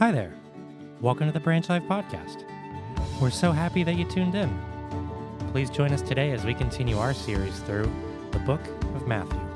Hi there. Welcome to the Branch Life Podcast. We're so happy that you tuned in. Please join us today as we continue our series through the book of Matthew.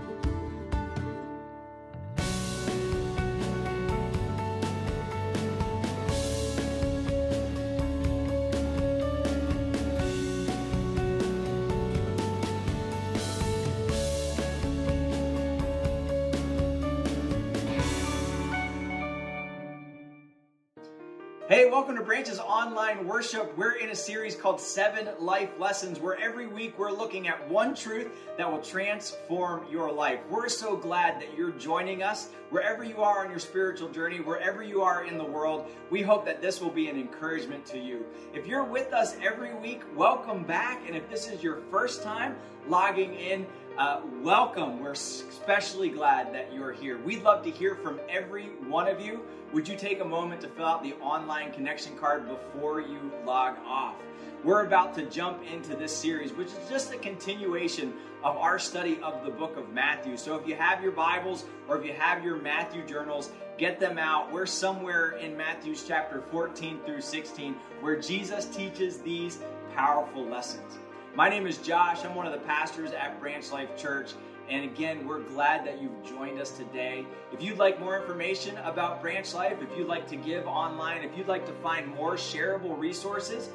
Worship. We're in a series called Seven Life Lessons, where every week we're looking at one truth that will transform your life. We're so glad that you're joining us wherever you are on your spiritual journey, wherever you are in the world. We hope that this will be an encouragement to you. If you're with us every week, welcome back. And if this is your first time logging in, uh, welcome. We're especially glad that you're here. We'd love to hear from every one of you. Would you take a moment to fill out the online connection card before you log off? We're about to jump into this series, which is just a continuation of our study of the book of Matthew. So if you have your Bibles or if you have your Matthew journals, get them out. We're somewhere in Matthew's chapter 14 through 16 where Jesus teaches these powerful lessons. My name is Josh. I'm one of the pastors at Branch Life Church. And again, we're glad that you've joined us today. If you'd like more information about Branch Life, if you'd like to give online, if you'd like to find more shareable resources,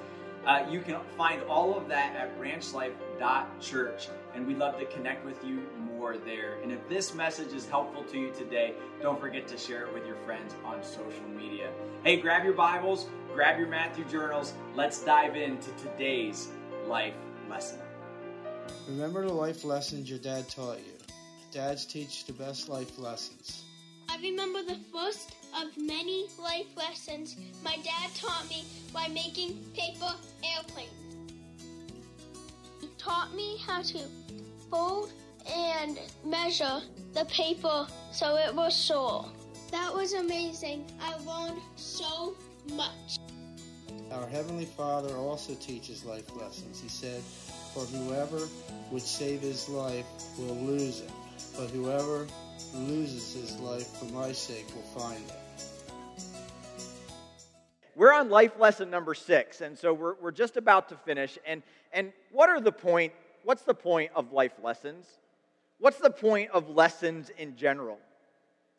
uh, you can find all of that at branchlife.church. And we'd love to connect with you more there. And if this message is helpful to you today, don't forget to share it with your friends on social media. Hey, grab your Bibles, grab your Matthew journals. Let's dive into today's life lesson. Remember the life lessons your dad taught you. Dads teach the best life lessons. I remember the first of many life lessons my dad taught me by making paper airplanes. He taught me how to fold and measure the paper so it was sure. That was amazing. I learned so much. Our Heavenly Father also teaches life lessons. He said, For whoever would save his life will lose it, but whoever loses his life for my sake will find it. We're on life lesson number six, and so we're, we're just about to finish. And, and what are the point? What's the point of life lessons? What's the point of lessons in general?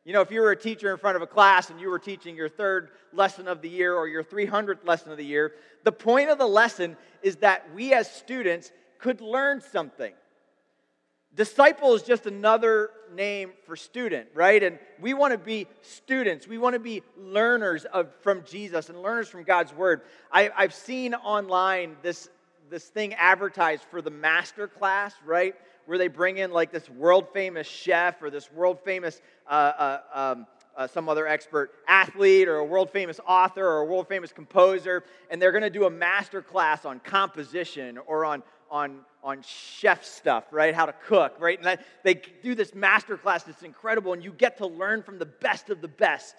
You know, if you were a teacher in front of a class and you were teaching your third lesson of the year or your 300th lesson of the year, the point of the lesson is that we as students could learn something. Disciple is just another name for student, right? And we want to be students. We want to be learners of, from Jesus and learners from God's Word. I, I've seen online this, this thing advertised for the master class, right? Where they bring in like this world famous chef or this world famous uh, uh, um, uh, some other expert athlete or a world famous author or a world famous composer, and they're going to do a master class on composition or on on, on chef stuff, right? How to cook, right? And that, they do this master class that's incredible, and you get to learn from the best of the best.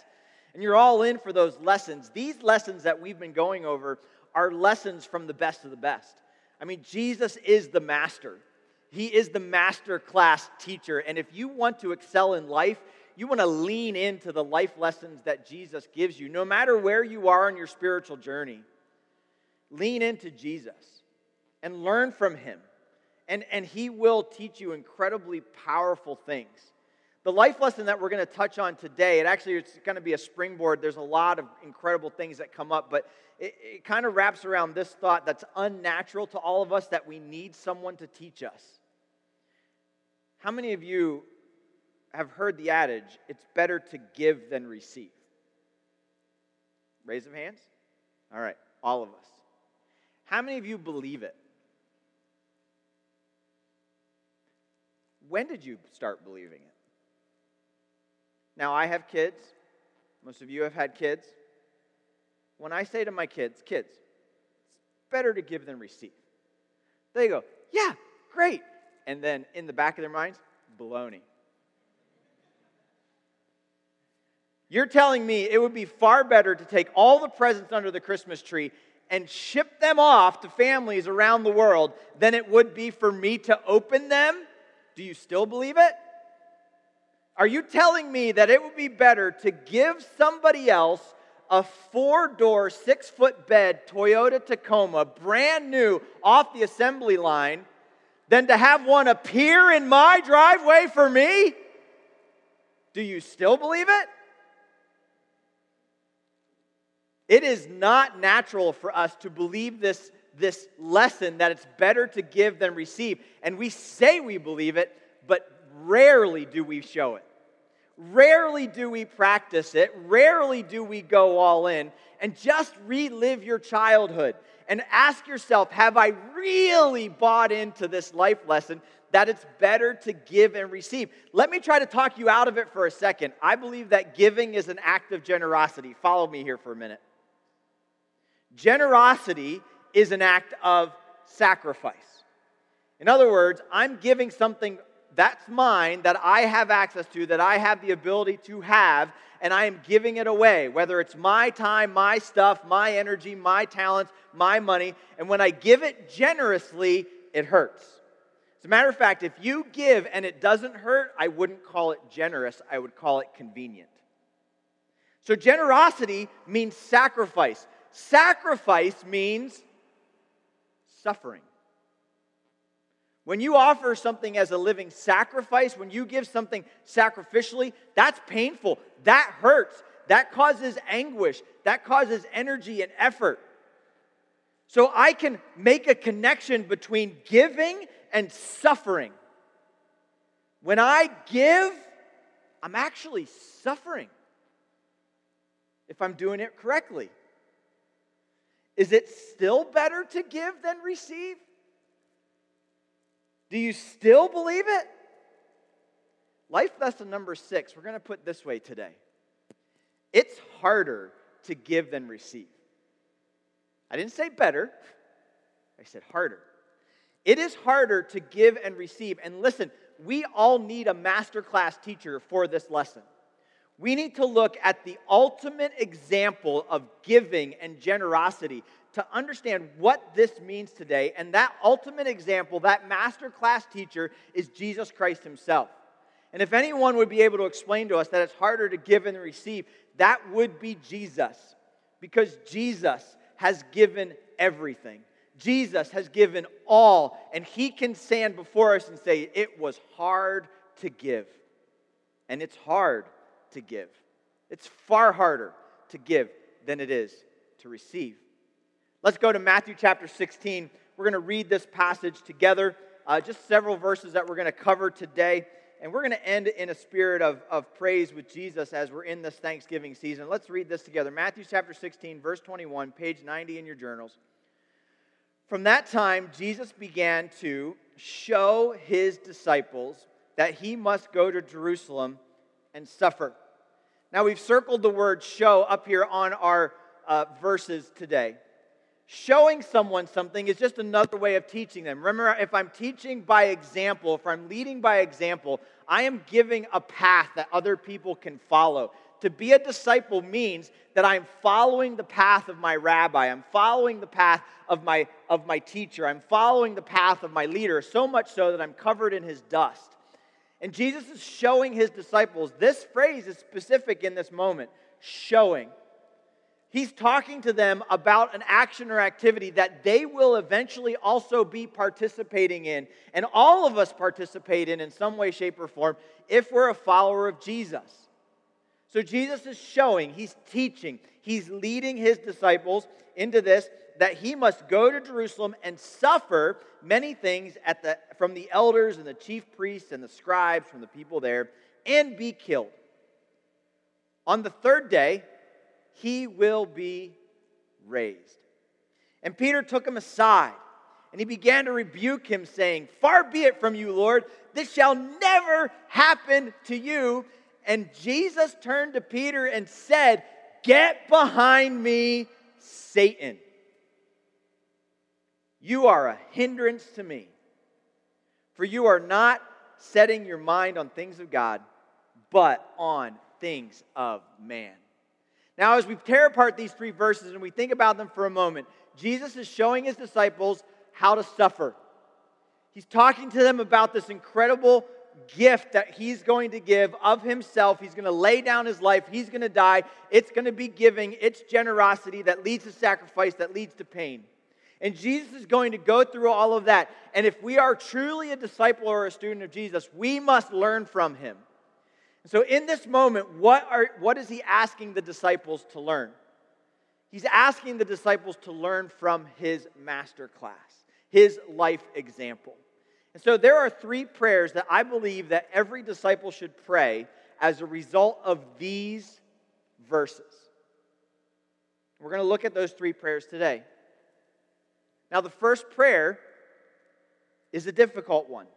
And you're all in for those lessons. These lessons that we've been going over are lessons from the best of the best. I mean, Jesus is the master. He is the master class teacher. And if you want to excel in life, you want to lean into the life lessons that Jesus gives you, no matter where you are on your spiritual journey. Lean into Jesus and learn from him. And, and he will teach you incredibly powerful things. The life lesson that we're going to touch on today, it actually it's going to be a springboard. There's a lot of incredible things that come up, but it, it kind of wraps around this thought that's unnatural to all of us that we need someone to teach us. How many of you have heard the adage, it's better to give than receive? Raise of hands. All right, all of us. How many of you believe it? When did you start believing it? Now, I have kids. Most of you have had kids. When I say to my kids, kids, it's better to give than receive, they go, yeah, great. And then in the back of their minds, baloney. You're telling me it would be far better to take all the presents under the Christmas tree and ship them off to families around the world than it would be for me to open them? Do you still believe it? Are you telling me that it would be better to give somebody else a four door, six foot bed Toyota Tacoma, brand new, off the assembly line, than to have one appear in my driveway for me? Do you still believe it? It is not natural for us to believe this, this lesson that it's better to give than receive. And we say we believe it, but rarely do we show it. Rarely do we practice it. Rarely do we go all in. And just relive your childhood and ask yourself Have I really bought into this life lesson that it's better to give and receive? Let me try to talk you out of it for a second. I believe that giving is an act of generosity. Follow me here for a minute. Generosity is an act of sacrifice. In other words, I'm giving something that's mine, that I have access to, that I have the ability to have, and I am giving it away, whether it's my time, my stuff, my energy, my talents, my money. And when I give it generously, it hurts. As a matter of fact, if you give and it doesn't hurt, I wouldn't call it generous, I would call it convenient. So, generosity means sacrifice. Sacrifice means suffering. When you offer something as a living sacrifice, when you give something sacrificially, that's painful. That hurts. That causes anguish. That causes energy and effort. So I can make a connection between giving and suffering. When I give, I'm actually suffering if I'm doing it correctly. Is it still better to give than receive? Do you still believe it? Life lesson number six, we're going to put this way today. It's harder to give than receive. I didn't say better, I said harder. It is harder to give and receive. And listen, we all need a masterclass teacher for this lesson. We need to look at the ultimate example of giving and generosity to understand what this means today. And that ultimate example, that master class teacher, is Jesus Christ himself. And if anyone would be able to explain to us that it's harder to give and receive, that would be Jesus. Because Jesus has given everything. Jesus has given all, and he can stand before us and say, It was hard to give. And it's hard to give. It's far harder to give than it is to receive. Let's go to Matthew chapter 16. We're going to read this passage together, uh, just several verses that we're going to cover today. And we're going to end in a spirit of, of praise with Jesus as we're in this Thanksgiving season. Let's read this together. Matthew chapter 16, verse 21, page 90 in your journals. From that time, Jesus began to show his disciples that he must go to Jerusalem and suffer. Now, we've circled the word show up here on our uh, verses today. Showing someone something is just another way of teaching them. Remember, if I'm teaching by example, if I'm leading by example, I am giving a path that other people can follow. To be a disciple means that I'm following the path of my rabbi. I'm following the path of my, of my teacher. I'm following the path of my leader, so much so that I'm covered in his dust. And Jesus is showing his disciples. This phrase is specific in this moment showing. He's talking to them about an action or activity that they will eventually also be participating in. And all of us participate in in some way, shape, or form if we're a follower of Jesus. So Jesus is showing, he's teaching, he's leading his disciples into this that he must go to Jerusalem and suffer many things at the, from the elders and the chief priests and the scribes, from the people there, and be killed. On the third day, he will be raised. And Peter took him aside, and he began to rebuke him, saying, Far be it from you, Lord, this shall never happen to you. And Jesus turned to Peter and said, Get behind me, Satan. You are a hindrance to me, for you are not setting your mind on things of God, but on things of man. Now, as we tear apart these three verses and we think about them for a moment, Jesus is showing his disciples how to suffer. He's talking to them about this incredible gift that he's going to give of himself. He's going to lay down his life. He's going to die. It's going to be giving. It's generosity that leads to sacrifice, that leads to pain. And Jesus is going to go through all of that. And if we are truly a disciple or a student of Jesus, we must learn from him. So, in this moment, what, are, what is he asking the disciples to learn? He's asking the disciples to learn from his master class, his life example. And so there are three prayers that I believe that every disciple should pray as a result of these verses. We're going to look at those three prayers today. Now, the first prayer is a difficult one.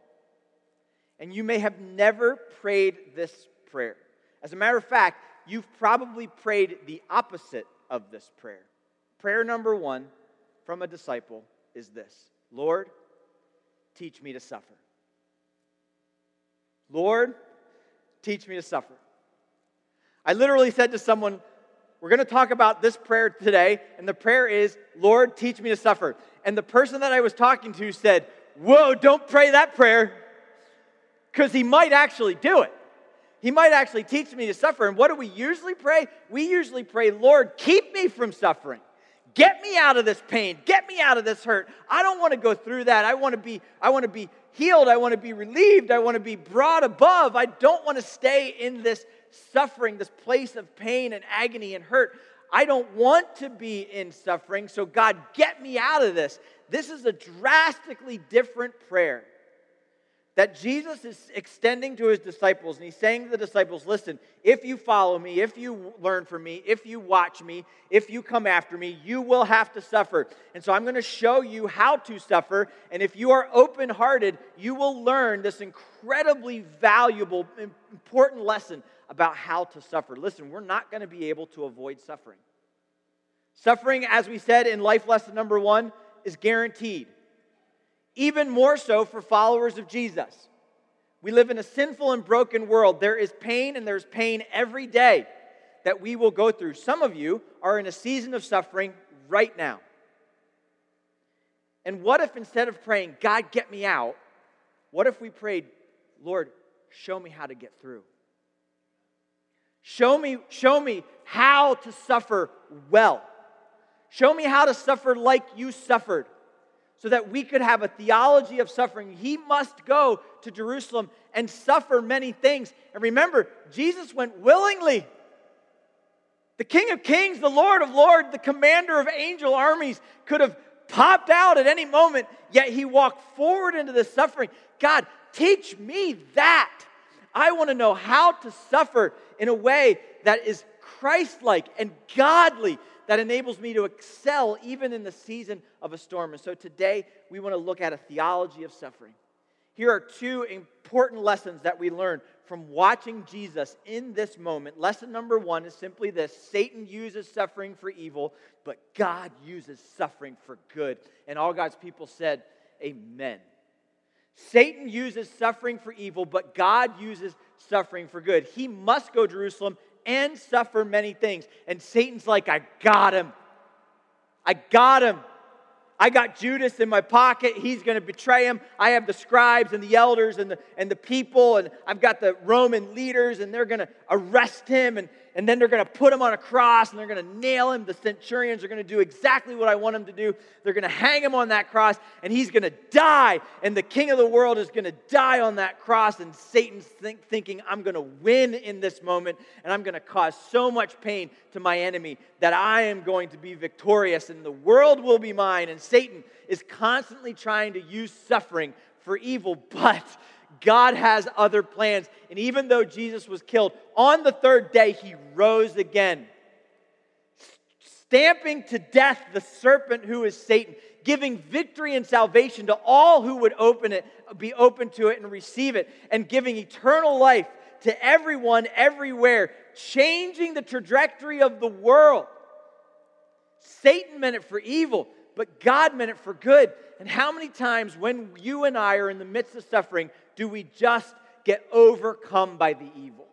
And you may have never prayed this prayer. As a matter of fact, you've probably prayed the opposite of this prayer. Prayer number one from a disciple is this Lord, teach me to suffer. Lord, teach me to suffer. I literally said to someone, We're going to talk about this prayer today, and the prayer is, Lord, teach me to suffer. And the person that I was talking to said, Whoa, don't pray that prayer, because he might actually do it. He might actually teach me to suffer. And what do we usually pray? We usually pray, Lord, keep me from suffering. Get me out of this pain. Get me out of this hurt. I don't want to go through that. I want to be I want to be healed. I want to be relieved. I want to be brought above. I don't want to stay in this suffering, this place of pain and agony and hurt. I don't want to be in suffering. So God, get me out of this. This is a drastically different prayer that Jesus is extending to his disciples, and he's saying to the disciples, Listen, if you follow me, if you learn from me, if you watch me, if you come after me, you will have to suffer. And so I'm going to show you how to suffer. And if you are open hearted, you will learn this incredibly valuable, important lesson about how to suffer. Listen, we're not going to be able to avoid suffering. Suffering, as we said in life lesson number one, is guaranteed even more so for followers of Jesus. We live in a sinful and broken world. There is pain, and there's pain every day that we will go through. Some of you are in a season of suffering right now. And what if instead of praying, God, get me out, what if we prayed, Lord, show me how to get through? Show me, show me how to suffer well. Show me how to suffer like you suffered so that we could have a theology of suffering. He must go to Jerusalem and suffer many things. And remember, Jesus went willingly. The King of Kings, the Lord of Lords, the commander of angel armies could have popped out at any moment, yet he walked forward into the suffering. God, teach me that. I want to know how to suffer in a way that is Christ like and godly that enables me to excel even in the season of a storm. And so today we want to look at a theology of suffering. Here are two important lessons that we learn from watching Jesus in this moment. Lesson number one is simply this Satan uses suffering for evil, but God uses suffering for good. And all God's people said, Amen. Satan uses suffering for evil, but God uses suffering for good. He must go to Jerusalem and suffer many things. And Satan's like, I got him. I got him. I got Judas in my pocket. He's going to betray him. I have the scribes and the elders and the, and the people, and I've got the Roman leaders, and they're going to arrest him. And, and then they're going to put him on a cross and they're going to nail him. The centurions are going to do exactly what I want him to do. They're going to hang him on that cross and he's going to die. And the king of the world is going to die on that cross. And Satan's think, thinking, I'm going to win in this moment and I'm going to cause so much pain to my enemy that I am going to be victorious and the world will be mine. And Satan is constantly trying to use suffering for evil, but God has other plans. And even though Jesus was killed, on the third day, he rose again, stamping to death the serpent who is Satan, giving victory and salvation to all who would open it, be open to it and receive it, and giving eternal life to everyone, everywhere, changing the trajectory of the world. Satan meant it for evil, but God meant it for good. And how many times when you and I are in the midst of suffering, do we just get overcome by the evil?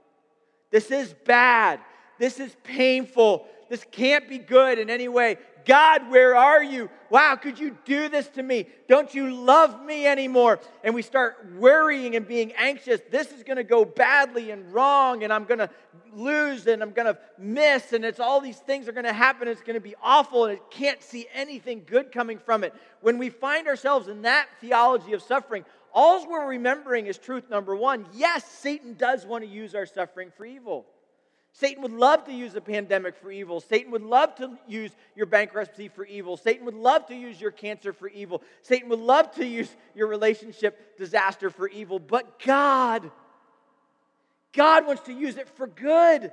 This is bad. This is painful. This can't be good in any way. God, where are you? Wow, could you do this to me? Don't you love me anymore? And we start worrying and being anxious. This is going to go badly and wrong, and I'm going to lose and I'm going to miss, and it's all these things are going to happen. It's going to be awful, and it can't see anything good coming from it. When we find ourselves in that theology of suffering, all we're remembering is truth number one. Yes, Satan does want to use our suffering for evil. Satan would love to use a pandemic for evil. Satan would love to use your bankruptcy for evil. Satan would love to use your cancer for evil. Satan would love to use your relationship disaster for evil. But God, God wants to use it for good.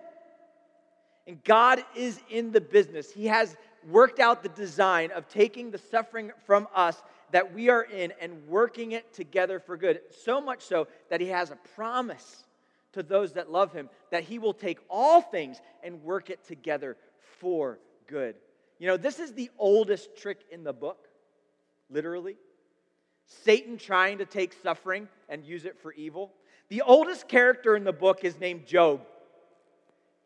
And God is in the business. He has worked out the design of taking the suffering from us that we are in and working it together for good. So much so that He has a promise to those that love him that he will take all things and work it together for good. You know, this is the oldest trick in the book, literally. Satan trying to take suffering and use it for evil. The oldest character in the book is named Job.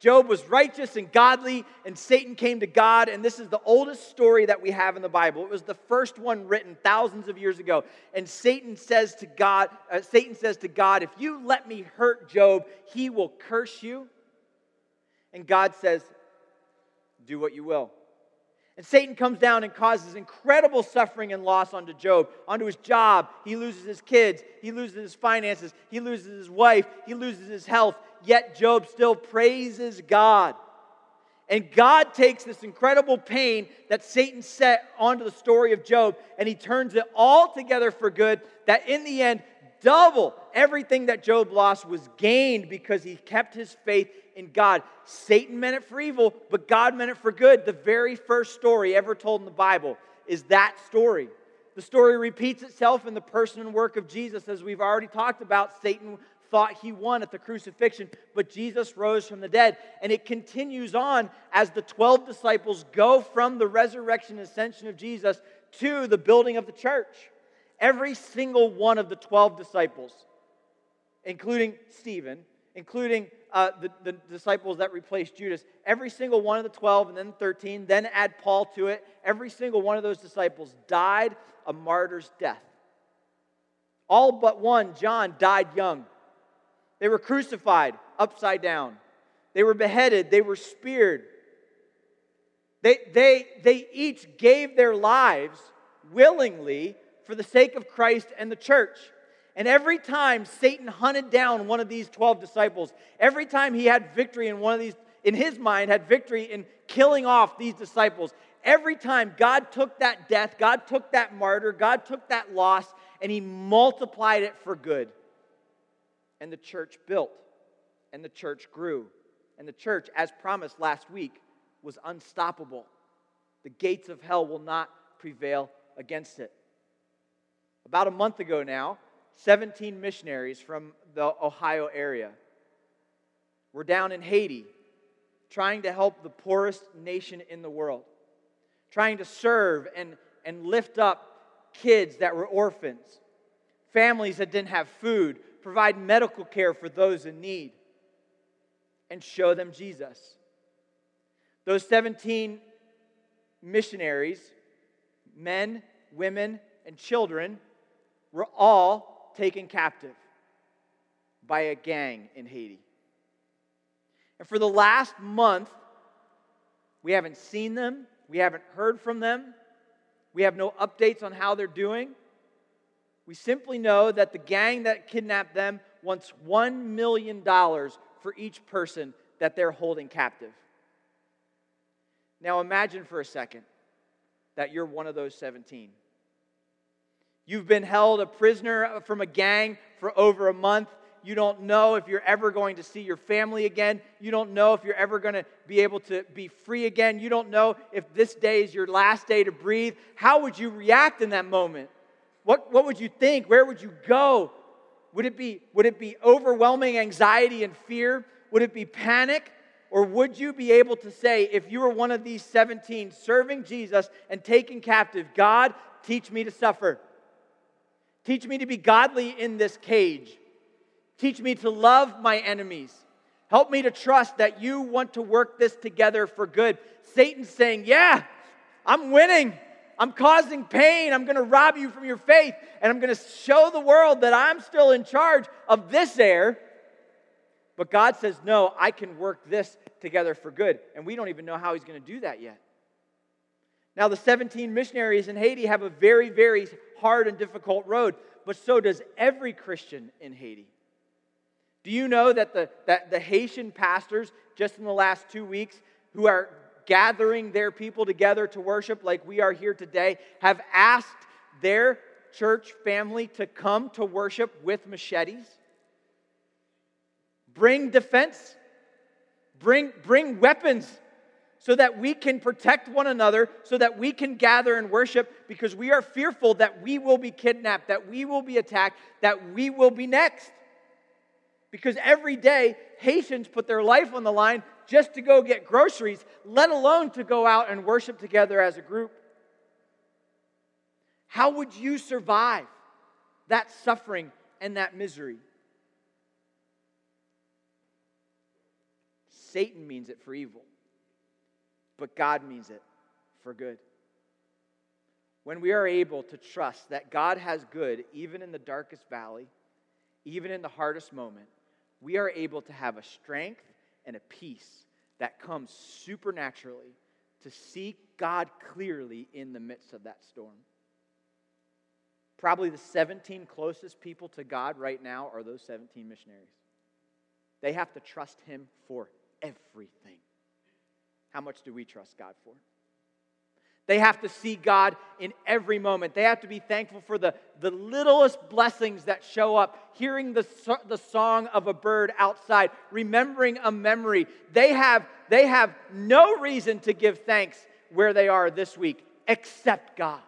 Job was righteous and godly, and Satan came to God. And this is the oldest story that we have in the Bible. It was the first one written thousands of years ago. And Satan says to God, uh, Satan says to God, if you let me hurt Job, he will curse you. And God says, do what you will. And Satan comes down and causes incredible suffering and loss onto Job, onto his job. He loses his kids, he loses his finances, he loses his wife, he loses his health, yet Job still praises God. And God takes this incredible pain that Satan set onto the story of Job and he turns it all together for good. That in the end, double everything that Job lost was gained because he kept his faith in God. Satan meant it for evil, but God meant it for good. The very first story ever told in the Bible is that story. The story repeats itself in the person and work of Jesus, as we've already talked about. Satan thought he won at the crucifixion, but Jesus rose from the dead. And it continues on as the 12 disciples go from the resurrection and ascension of Jesus to the building of the church. Every single one of the 12 disciples, including Stephen, including uh, the, the disciples that replaced Judas, every single one of the 12 and then 13, then add Paul to it, every single one of those disciples died a martyr's death. All but one, John, died young. They were crucified upside down. They were beheaded. They were speared. They, they, they each gave their lives willingly for the sake of Christ and the church. And every time Satan hunted down one of these 12 disciples, every time he had victory in one of these, in his mind, had victory in killing off these disciples, every time God took that death, God took that martyr, God took that loss, and he multiplied it for good and the church built, and the church grew. And the church, as promised last week, was unstoppable. The gates of hell will not prevail against it. About a month ago now, 17 missionaries from the Ohio area were down in Haiti trying to help the poorest nation in the world, trying to serve and, and lift up kids that were orphans, families that didn't have food, provide medical care for those in need, and show them Jesus. Those 17 missionaries, men, women, and children, were all taken captive by a gang in Haiti. And for the last month, we haven't seen them, we haven't heard from them, we have no updates on how they're doing. We simply know that the gang that kidnapped them wants $1 million for each person that they're holding captive. Now imagine for a second that you're one of those 17. You've been held a prisoner from a gang for over a month. You don't know if you're ever going to see your family again. You don't know if you're ever going to be able to be free again. You don't know if this day is your last day to breathe. How would you react in that moment? What, what would you think? Where would you go? Would it, be, would it be overwhelming anxiety and fear? Would it be panic? Or would you be able to say, if you were one of these 17 serving Jesus and taken captive, God, teach me to suffer? Teach me to be godly in this cage. Teach me to love my enemies. Help me to trust that you want to work this together for good. Satan's saying, Yeah, I'm winning. I'm causing pain. I'm going to rob you from your faith. And I'm going to show the world that I'm still in charge of this air. But God says, No, I can work this together for good. And we don't even know how He's going to do that yet. Now, the 17 missionaries in Haiti have a very, very hard and difficult road, but so does every Christian in Haiti. Do you know that the, that the Haitian pastors, just in the last two weeks, who are gathering their people together to worship like we are here today, have asked their church family to come to worship with machetes? Bring defense, bring, bring weapons so that we can protect one another, so that we can gather and worship, because we are fearful that we will be kidnapped, that we will be attacked, that we will be next. Because every day, Haitians put their life on the line just to go get groceries, let alone to go out and worship together as a group. How would you survive that suffering and that misery? Satan means it for evil but God means it for good. When we are able to trust that God has good even in the darkest valley, even in the hardest moment, we are able to have a strength and a peace that comes supernaturally to see God clearly in the midst of that storm. Probably the 17 closest people to God right now are those 17 missionaries. They have to trust Him for everything. How much do we trust God for? They have to see God in every moment. They have to be thankful for the, the littlest blessings that show up, hearing the, the song of a bird outside, remembering a memory. They have, they have no reason to give thanks where they are this week except God.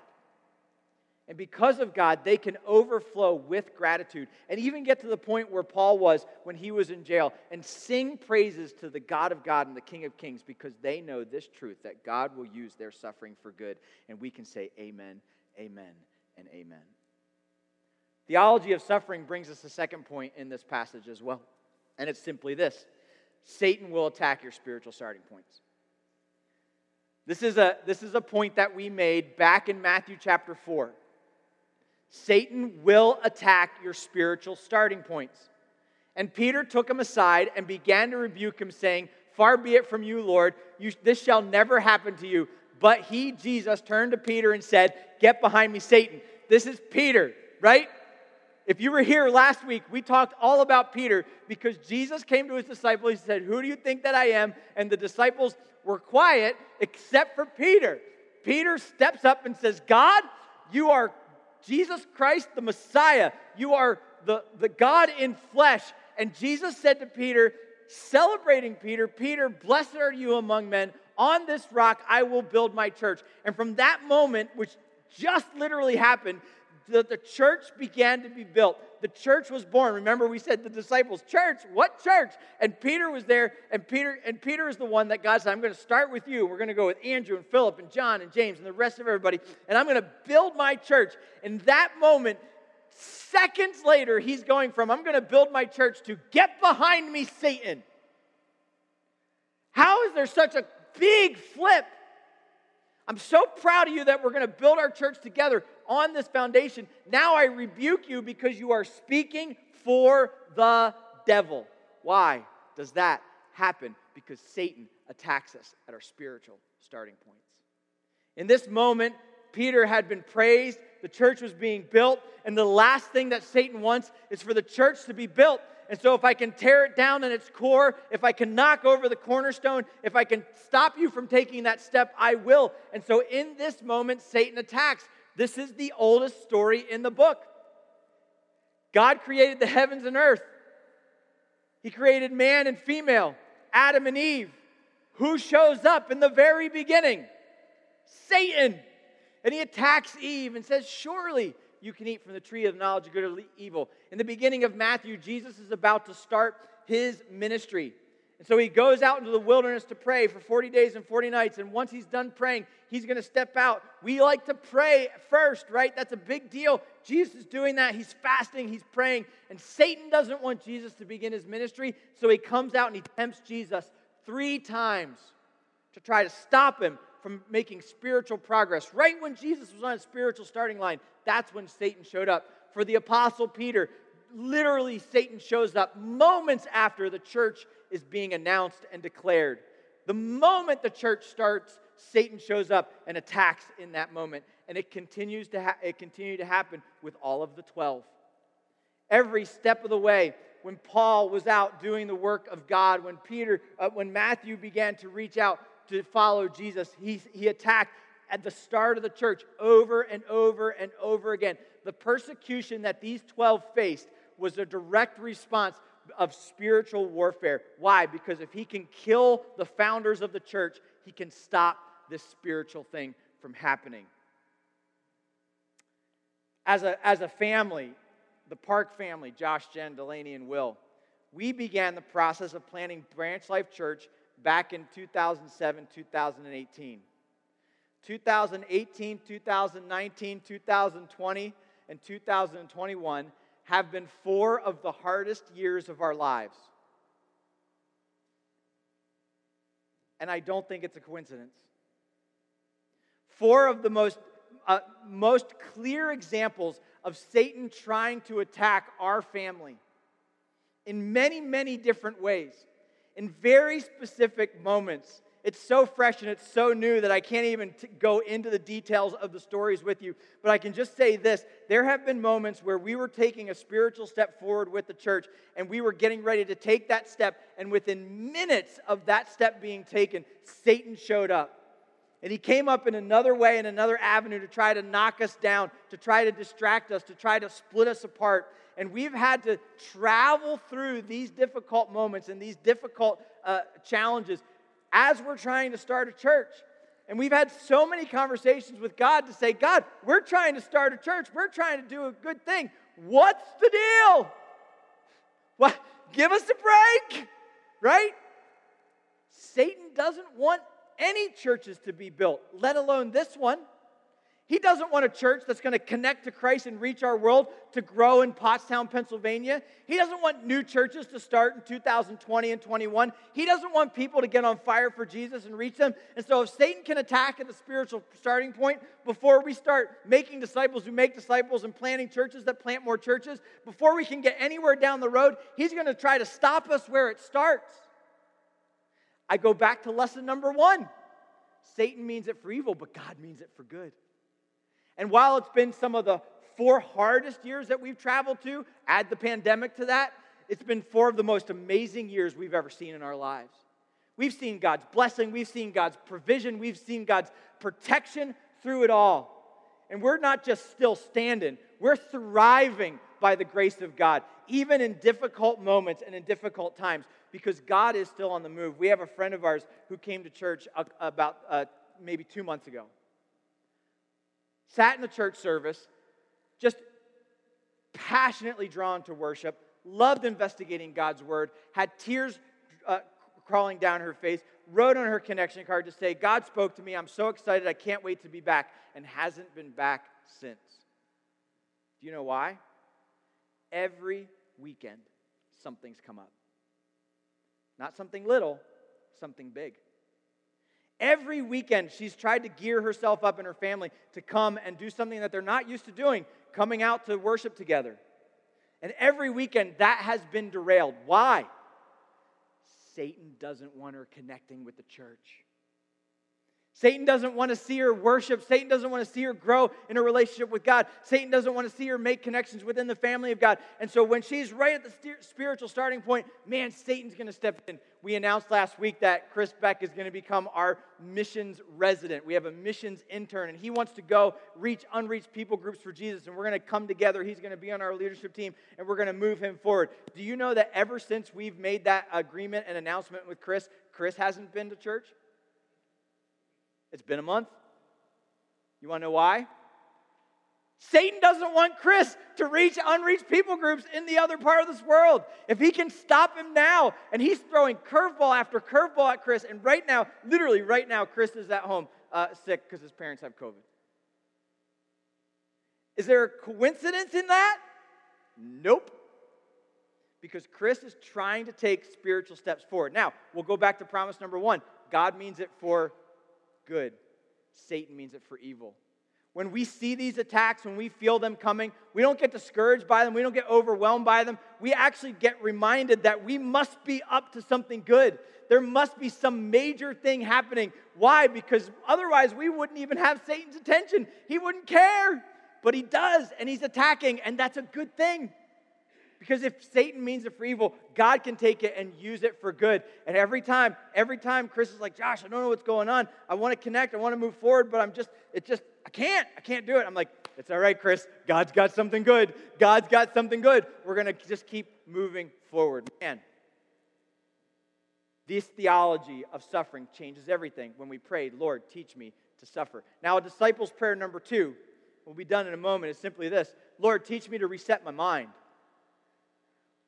And because of God, they can overflow with gratitude and even get to the point where Paul was when he was in jail and sing praises to the God of God and the King of Kings because they know this truth that God will use their suffering for good. And we can say, Amen, Amen, and Amen. Theology of suffering brings us a second point in this passage as well. And it's simply this Satan will attack your spiritual starting points. This is a, this is a point that we made back in Matthew chapter 4. Satan will attack your spiritual starting points. And Peter took him aside and began to rebuke him, saying, Far be it from you, Lord, you, this shall never happen to you. But he, Jesus, turned to Peter and said, Get behind me, Satan. This is Peter, right? If you were here last week, we talked all about Peter because Jesus came to his disciples. He said, Who do you think that I am? And the disciples were quiet except for Peter. Peter steps up and says, God, you are Jesus Christ, the Messiah. You are the, the God in flesh. And Jesus said to Peter, celebrating Peter, Peter, blessed are you among men. On this rock I will build my church. And from that moment, which just literally happened, the, the church began to be built. The church was born. Remember, we said the disciples, church, what church? And Peter was there, and Peter, and Peter is the one that God said, I'm going to start with you. We're going to go with Andrew and Philip and John and James and the rest of everybody, and I'm going to build my church. In that moment, seconds later, he's going from, I'm going to build my church to get behind me, Satan. How is there such a big flip? I'm so proud of you that we're going to build our church together on this foundation. Now I rebuke you because you are speaking for the devil. Why does that happen? Because Satan attacks us at our spiritual starting points. In this moment, Peter had been praised, the church was being built, and the last thing that Satan wants is for the church to be built. And so, if I can tear it down in its core, if I can knock over the cornerstone, if I can stop you from taking that step, I will. And so, in this moment, Satan attacks. This is the oldest story in the book. God created the heavens and earth, He created man and female, Adam and Eve. Who shows up in the very beginning? Satan. And he attacks Eve and says, Surely you can eat from the tree of knowledge of good and evil. In the beginning of Matthew, Jesus is about to start his ministry. So he goes out into the wilderness to pray for 40 days and 40 nights. And once he's done praying, he's going to step out. We like to pray first, right? That's a big deal. Jesus is doing that. He's fasting, he's praying. And Satan doesn't want Jesus to begin his ministry. So he comes out and he tempts Jesus three times to try to stop him from making spiritual progress. Right when Jesus was on a spiritual starting line, that's when Satan showed up. For the apostle Peter, literally, Satan shows up moments after the church is being announced and declared. The moment the church starts, Satan shows up and attacks in that moment. And it continues to, ha- it continued to happen with all of the 12. Every step of the way, when Paul was out doing the work of God, when Peter, uh, when Matthew began to reach out to follow Jesus, he, he attacked at the start of the church over and over and over again. The persecution that these 12 faced was a direct response of spiritual warfare. Why? Because if he can kill the founders of the church, he can stop this spiritual thing from happening. As a, as a family, the Park family, Josh, Jen, Delaney, and Will, we began the process of planning Branch Life Church back in 2007, 2018. 2018, 2019, 2020, and 2021 have been four of the hardest years of our lives. And I don't think it's a coincidence. Four of the most, uh, most clear examples of Satan trying to attack our family in many, many different ways, in very specific moments it's so fresh and it's so new that I can't even t- go into the details of the stories with you. But I can just say this there have been moments where we were taking a spiritual step forward with the church and we were getting ready to take that step. And within minutes of that step being taken, Satan showed up. And he came up in another way, in another avenue to try to knock us down, to try to distract us, to try to split us apart. And we've had to travel through these difficult moments and these difficult uh, challenges as we're trying to start a church. And we've had so many conversations with God to say, God, we're trying to start a church. We're trying to do a good thing. What's the deal? What? Give us a break, right? Satan doesn't want any churches to be built, let alone this one. He doesn't want a church that's going to connect to Christ and reach our world to grow in Pottstown, Pennsylvania. He doesn't want new churches to start in 2020 and 21. He doesn't want people to get on fire for Jesus and reach them. And so, if Satan can attack at the spiritual starting point before we start making disciples who make disciples and planting churches that plant more churches, before we can get anywhere down the road, he's going to try to stop us where it starts. I go back to lesson number one Satan means it for evil, but God means it for good. And while it's been some of the four hardest years that we've traveled to, add the pandemic to that, it's been four of the most amazing years we've ever seen in our lives. We've seen God's blessing, we've seen God's provision, we've seen God's protection through it all. And we're not just still standing, we're thriving by the grace of God, even in difficult moments and in difficult times, because God is still on the move. We have a friend of ours who came to church about uh, maybe two months ago sat in the church service, just passionately drawn to worship, loved investigating God's word, had tears uh, crawling down her face, wrote on her connection card to say, God spoke to me. I'm so excited. I can't wait to be back, and hasn't been back since. Do you know why? Every weekend, something's come up. Not something little, something big. Every weekend, she's tried to gear herself up and her family to come and do something that they're not used to doing, coming out to worship together. And every weekend, that has been derailed. Why? Satan doesn't want her connecting with the church. Satan doesn't want to see her worship. Satan doesn't want to see her grow in a relationship with God. Satan doesn't want to see her make connections within the family of God. And so when she's right at the spiritual starting point, man, Satan's going to step in. We announced last week that Chris Beck is going to become our missions resident. We have a missions intern, and he wants to go reach unreached people groups for Jesus. And we're going to come together. He's going to be on our leadership team, and we're going to move him forward. Do you know that ever since we've made that agreement and announcement with Chris, Chris hasn't been to church? It's been a month. You want to know why? Satan doesn't want Chris to reach unreached people groups in the other part of this world. If he can stop him now, and he's throwing curveball after curveball at Chris, and right now, literally right now, Chris is at home uh, sick because his parents have COVID. Is there a coincidence in that? Nope. Because Chris is trying to take spiritual steps forward. Now, we'll go back to promise number one God means it for good, Satan means it for evil. When we see these attacks, when we feel them coming, we don't get discouraged by them, we don't get overwhelmed by them. We actually get reminded that we must be up to something good. There must be some major thing happening. Why? Because otherwise we wouldn't even have Satan's attention. He wouldn't care. But he does, and he's attacking, and that's a good thing. Because if Satan means it for evil, God can take it and use it for good. And every time, every time Chris is like, Josh, I don't know what's going on. I want to connect, I want to move forward, but I'm just, it just, I can't, I can't do it. I'm like, it's all right, Chris. God's got something good. God's got something good. We're going to just keep moving forward. Man, this theology of suffering changes everything when we pray, Lord, teach me to suffer. Now, a disciple's prayer number two will be done in a moment is simply this Lord, teach me to reset my mind.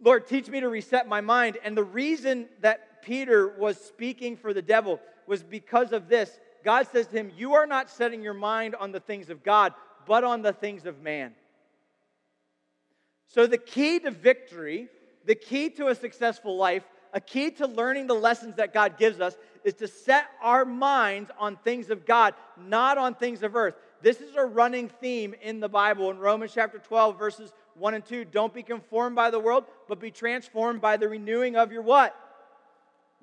Lord, teach me to reset my mind. And the reason that Peter was speaking for the devil was because of this. God says to him, You are not setting your mind on the things of God, but on the things of man. So, the key to victory, the key to a successful life, a key to learning the lessons that God gives us is to set our minds on things of God, not on things of earth. This is a running theme in the Bible in Romans chapter 12, verses 1 and 2. Don't be conformed by the world, but be transformed by the renewing of your what?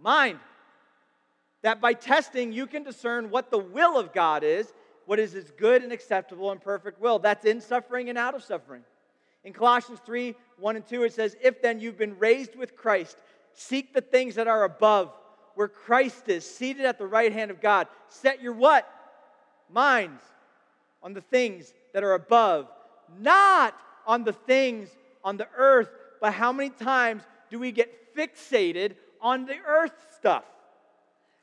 Mind. That by testing, you can discern what the will of God is, what is his good and acceptable and perfect will. That's in suffering and out of suffering. In Colossians 3 1 and 2, it says, If then you've been raised with Christ, seek the things that are above, where Christ is, seated at the right hand of God. Set your what? Minds on the things that are above, not on the things on the earth. But how many times do we get fixated on the earth stuff?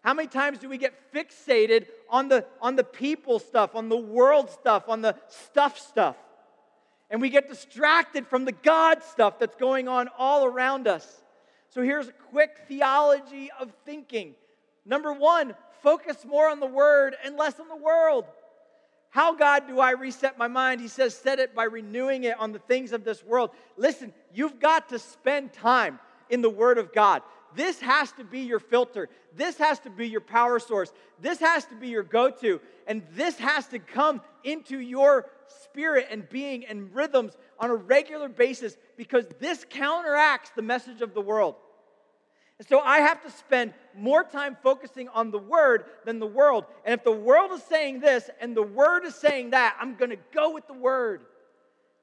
How many times do we get fixated on the, on the people stuff, on the world stuff, on the stuff stuff? And we get distracted from the God stuff that's going on all around us. So here's a quick theology of thinking. Number one, focus more on the word and less on the world. How, God, do I reset my mind? He says, set it by renewing it on the things of this world. Listen, you've got to spend time in the Word of God. This has to be your filter. This has to be your power source. This has to be your go to. And this has to come into your spirit and being and rhythms on a regular basis because this counteracts the message of the world. And so I have to spend more time focusing on the word than the world. And if the world is saying this and the word is saying that, I'm going to go with the word.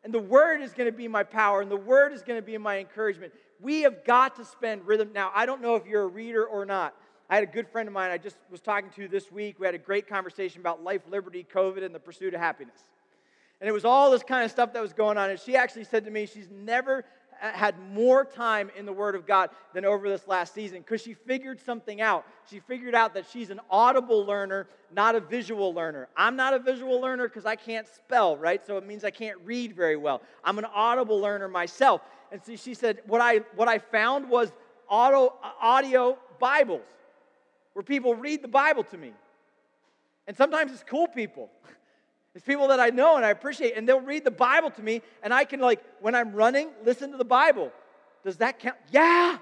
And the word is going to be my power and the word is going to be my encouragement. We have got to spend rhythm. Now, I don't know if you're a reader or not. I had a good friend of mine I just was talking to this week. We had a great conversation about life, liberty, COVID, and the pursuit of happiness. And it was all this kind of stuff that was going on. And she actually said to me, she's never Uh, had more time in the Word of God than over this last season because she figured something out. She figured out that she's an audible learner, not a visual learner. I'm not a visual learner because I can't spell, right? So it means I can't read very well. I'm an audible learner myself. And so she said, what I, what I found was auto, uh, audio Bibles where people read the Bible to me. And sometimes it's cool people. It's people that I know and I appreciate, and they'll read the Bible to me, and I can, like, when I'm running, listen to the Bible. Does that count? Yeah.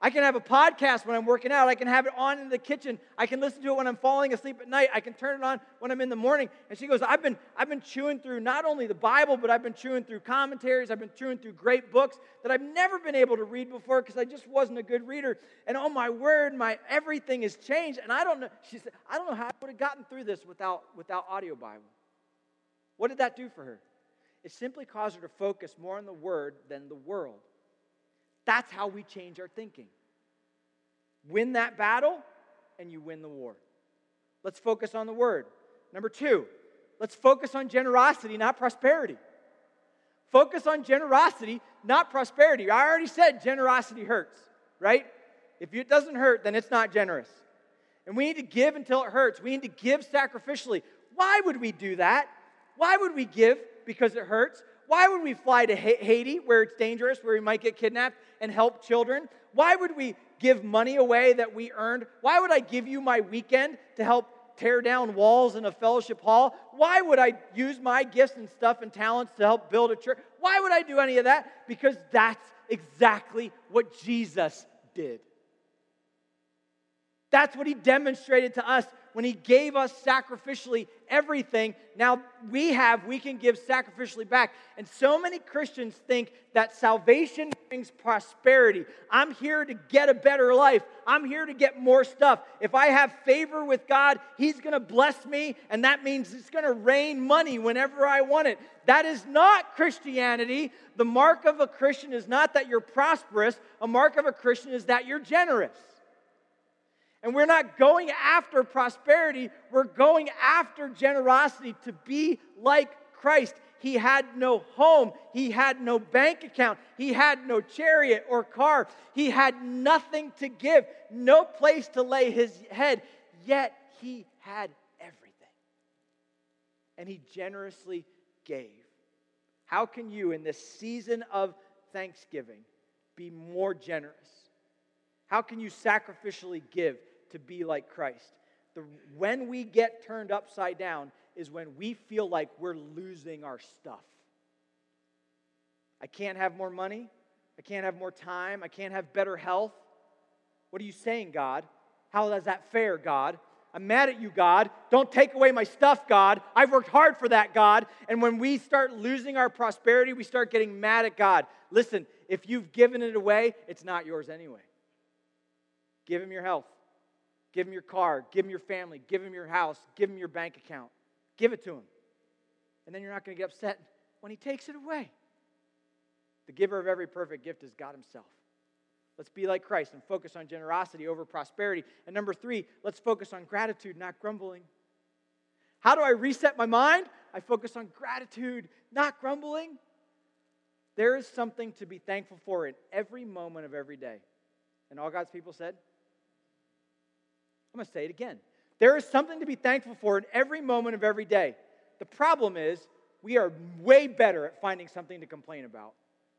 I can have a podcast when I'm working out. I can have it on in the kitchen. I can listen to it when I'm falling asleep at night. I can turn it on when I'm in the morning. And she goes, I've been, I've been chewing through not only the Bible, but I've been chewing through commentaries. I've been chewing through great books that I've never been able to read before because I just wasn't a good reader. And oh my word, my everything has changed. And I don't know, she said, I don't know how I would have gotten through this without, without audio Bible. What did that do for her? It simply caused her to focus more on the word than the world. That's how we change our thinking. Win that battle, and you win the war. Let's focus on the word. Number two, let's focus on generosity, not prosperity. Focus on generosity, not prosperity. I already said generosity hurts, right? If it doesn't hurt, then it's not generous. And we need to give until it hurts. We need to give sacrificially. Why would we do that? Why would we give because it hurts? Why would we fly to Haiti where it's dangerous, where we might get kidnapped, and help children? Why would we give money away that we earned? Why would I give you my weekend to help tear down walls in a fellowship hall? Why would I use my gifts and stuff and talents to help build a church? Why would I do any of that? Because that's exactly what Jesus did. That's what he demonstrated to us when he gave us sacrificially everything. Now we have, we can give sacrificially back. And so many Christians think that salvation brings prosperity. I'm here to get a better life. I'm here to get more stuff. If I have favor with God, he's going to bless me, and that means it's going to rain money whenever I want it. That is not Christianity. The mark of a Christian is not that you're prosperous, a mark of a Christian is that you're generous. And we're not going after prosperity, we're going after generosity to be like Christ. He had no home, he had no bank account, he had no chariot or car, he had nothing to give, no place to lay his head, yet he had everything. And he generously gave. How can you, in this season of thanksgiving, be more generous? How can you sacrificially give to be like Christ? The, when we get turned upside down is when we feel like we're losing our stuff. I can't have more money. I can't have more time. I can't have better health. What are you saying, God? How is that fair, God? I'm mad at you, God. Don't take away my stuff, God. I've worked hard for that, God. And when we start losing our prosperity, we start getting mad at God. Listen, if you've given it away, it's not yours anyway. Give him your health. Give him your car. Give him your family. Give him your house. Give him your bank account. Give it to him. And then you're not going to get upset when he takes it away. The giver of every perfect gift is God himself. Let's be like Christ and focus on generosity over prosperity. And number three, let's focus on gratitude, not grumbling. How do I reset my mind? I focus on gratitude, not grumbling. There is something to be thankful for in every moment of every day. And all God's people said, I'm going to say it again. There is something to be thankful for in every moment of every day. The problem is, we are way better at finding something to complain about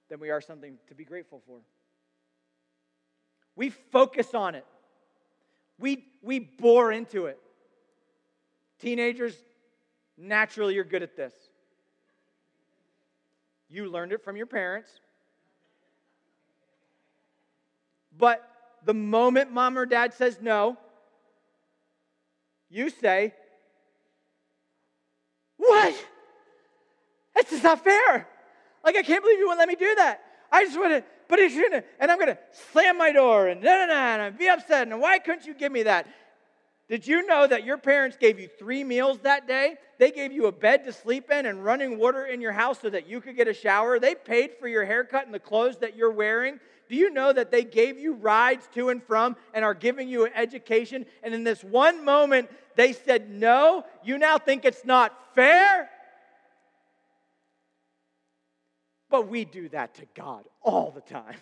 than we are something to be grateful for. We focus on it, we, we bore into it. Teenagers, naturally, you're good at this. You learned it from your parents. But the moment mom or dad says no, you say, What? That's just not fair. Like, I can't believe you wouldn't let me do that. I just want to, but it shouldn't. And I'm going to slam my door and na na na and be upset. And why couldn't you give me that? Did you know that your parents gave you three meals that day? They gave you a bed to sleep in and running water in your house so that you could get a shower. They paid for your haircut and the clothes that you're wearing. Do you know that they gave you rides to and from and are giving you an education? And in this one moment, they said, No, you now think it's not fair? But we do that to God all the time.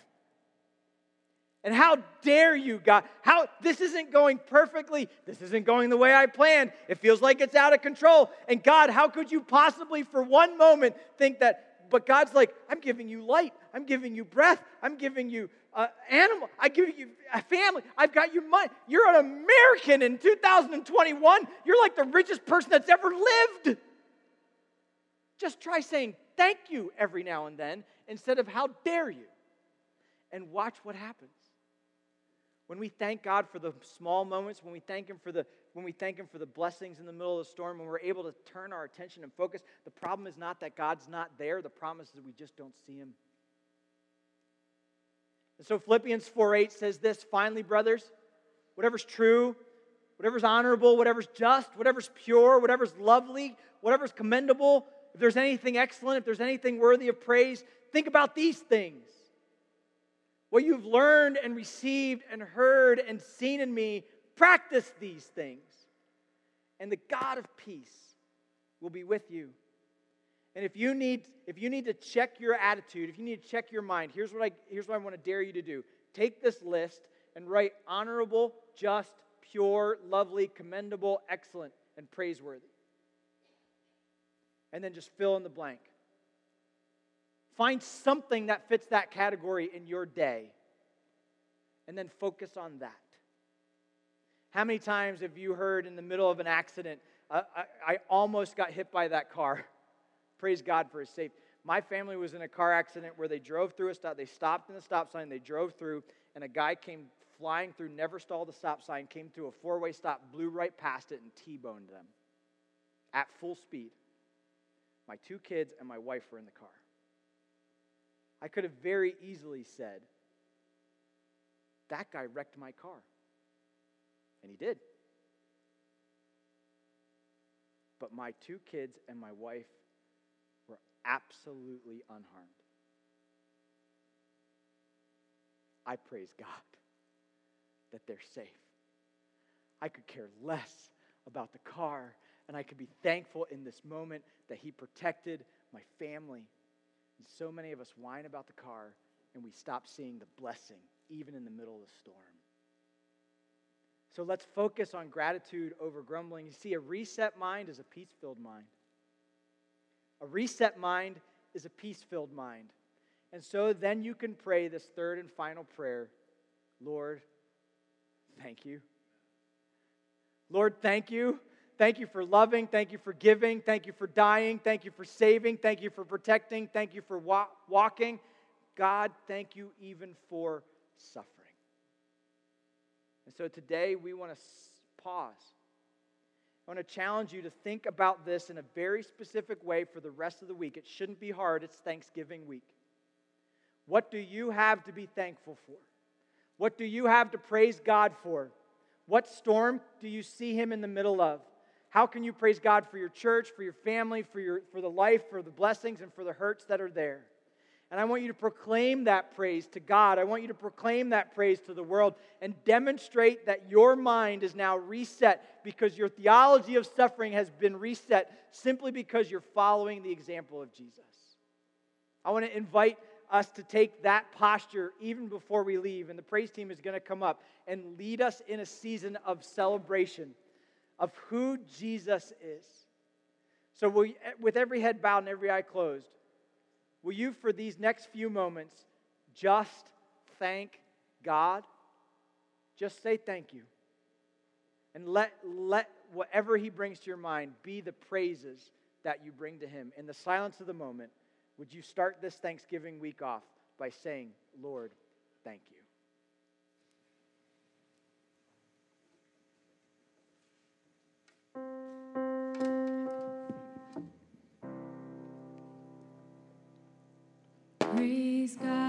And how dare you, God? How this isn't going perfectly. This isn't going the way I planned. It feels like it's out of control. And God, how could you possibly for one moment think that but God's like, I'm giving you light. I'm giving you breath. I'm giving you uh, animal. I'm giving you a family. I've got you money. You're an American in 2021. You're like the richest person that's ever lived. Just try saying thank you every now and then instead of how dare you. And watch what happens. When we thank God for the small moments, when we thank Him for the when we thank Him for the blessings in the middle of the storm, when we're able to turn our attention and focus, the problem is not that God's not there. The problem is that we just don't see Him. And so Philippians 4 8 says this finally, brothers, whatever's true, whatever's honorable, whatever's just, whatever's pure, whatever's lovely, whatever's commendable, if there's anything excellent, if there's anything worthy of praise, think about these things. What you've learned and received and heard and seen in me, practice these things and the God of peace will be with you. And if you need if you need to check your attitude, if you need to check your mind, here's what I here's what I want to dare you to do. Take this list and write honorable, just, pure, lovely, commendable, excellent, and praiseworthy. And then just fill in the blank. Find something that fits that category in your day and then focus on that. How many times have you heard in the middle of an accident, uh, I, I almost got hit by that car? Praise God for his safety. My family was in a car accident where they drove through a stop. They stopped in the stop sign, they drove through, and a guy came flying through, never stalled the stop sign, came through a four way stop, blew right past it, and T boned them at full speed. My two kids and my wife were in the car. I could have very easily said, That guy wrecked my car. And he did. But my two kids and my wife were absolutely unharmed. I praise God that they're safe. I could care less about the car, and I could be thankful in this moment that He protected my family. So many of us whine about the car, and we stop seeing the blessing, even in the middle of the storm. So let's focus on gratitude over grumbling. You see, a reset mind is a peace filled mind. A reset mind is a peace filled mind. And so then you can pray this third and final prayer Lord, thank you. Lord, thank you. Thank you for loving. Thank you for giving. Thank you for dying. Thank you for saving. Thank you for protecting. Thank you for wa- walking. God, thank you even for suffering. And so today we want to pause. I want to challenge you to think about this in a very specific way for the rest of the week. It shouldn't be hard, it's Thanksgiving week. What do you have to be thankful for? What do you have to praise God for? What storm do you see Him in the middle of? How can you praise God for your church, for your family, for, your, for the life, for the blessings, and for the hurts that are there? And I want you to proclaim that praise to God. I want you to proclaim that praise to the world and demonstrate that your mind is now reset because your theology of suffering has been reset simply because you're following the example of Jesus. I want to invite us to take that posture even before we leave. And the praise team is going to come up and lead us in a season of celebration of who Jesus is. So, we, eh, with every head bowed and every eye closed, will you, for these next few moments, just thank God? Just say thank you. And let, let whatever He brings to your mind be the praises that you bring to Him. In the silence of the moment, would you start this Thanksgiving week off by saying, Lord, thank you? Praise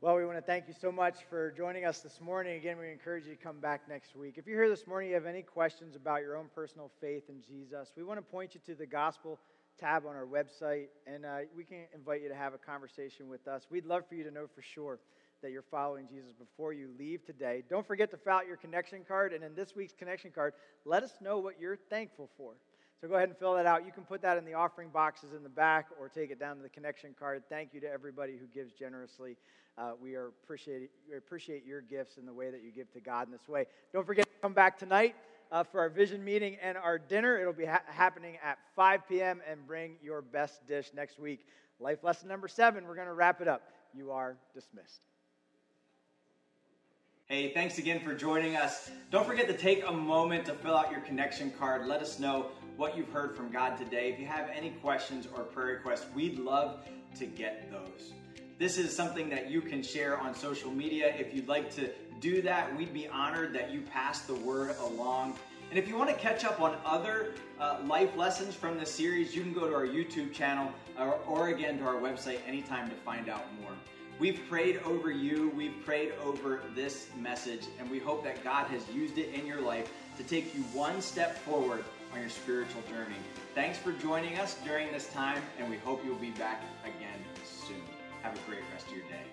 Well, we want to thank you so much for joining us this morning. Again, we encourage you to come back next week. If you're here this morning, you have any questions about your own personal faith in Jesus, we want to point you to the gospel tab on our website, and uh, we can invite you to have a conversation with us. We'd love for you to know for sure that you're following Jesus before you leave today. Don't forget to fill out your connection card, and in this week's connection card, let us know what you're thankful for. So go ahead and fill that out. You can put that in the offering boxes in the back or take it down to the connection card. Thank you to everybody who gives generously. Uh, we, are appreciate, we appreciate your gifts and the way that you give to God in this way. Don't forget to come back tonight uh, for our vision meeting and our dinner. It'll be ha- happening at 5 p.m. and bring your best dish next week. Life lesson number seven, we're going to wrap it up. You are dismissed. Hey, thanks again for joining us. Don't forget to take a moment to fill out your connection card. Let us know what you've heard from God today. If you have any questions or prayer requests, we'd love to get those. This is something that you can share on social media. If you'd like to do that, we'd be honored that you pass the word along. And if you want to catch up on other uh, life lessons from this series, you can go to our YouTube channel or, or again to our website anytime to find out more. We've prayed over you, we've prayed over this message, and we hope that God has used it in your life to take you one step forward on your spiritual journey. Thanks for joining us during this time, and we hope you'll be back again soon. Have a great rest of your day.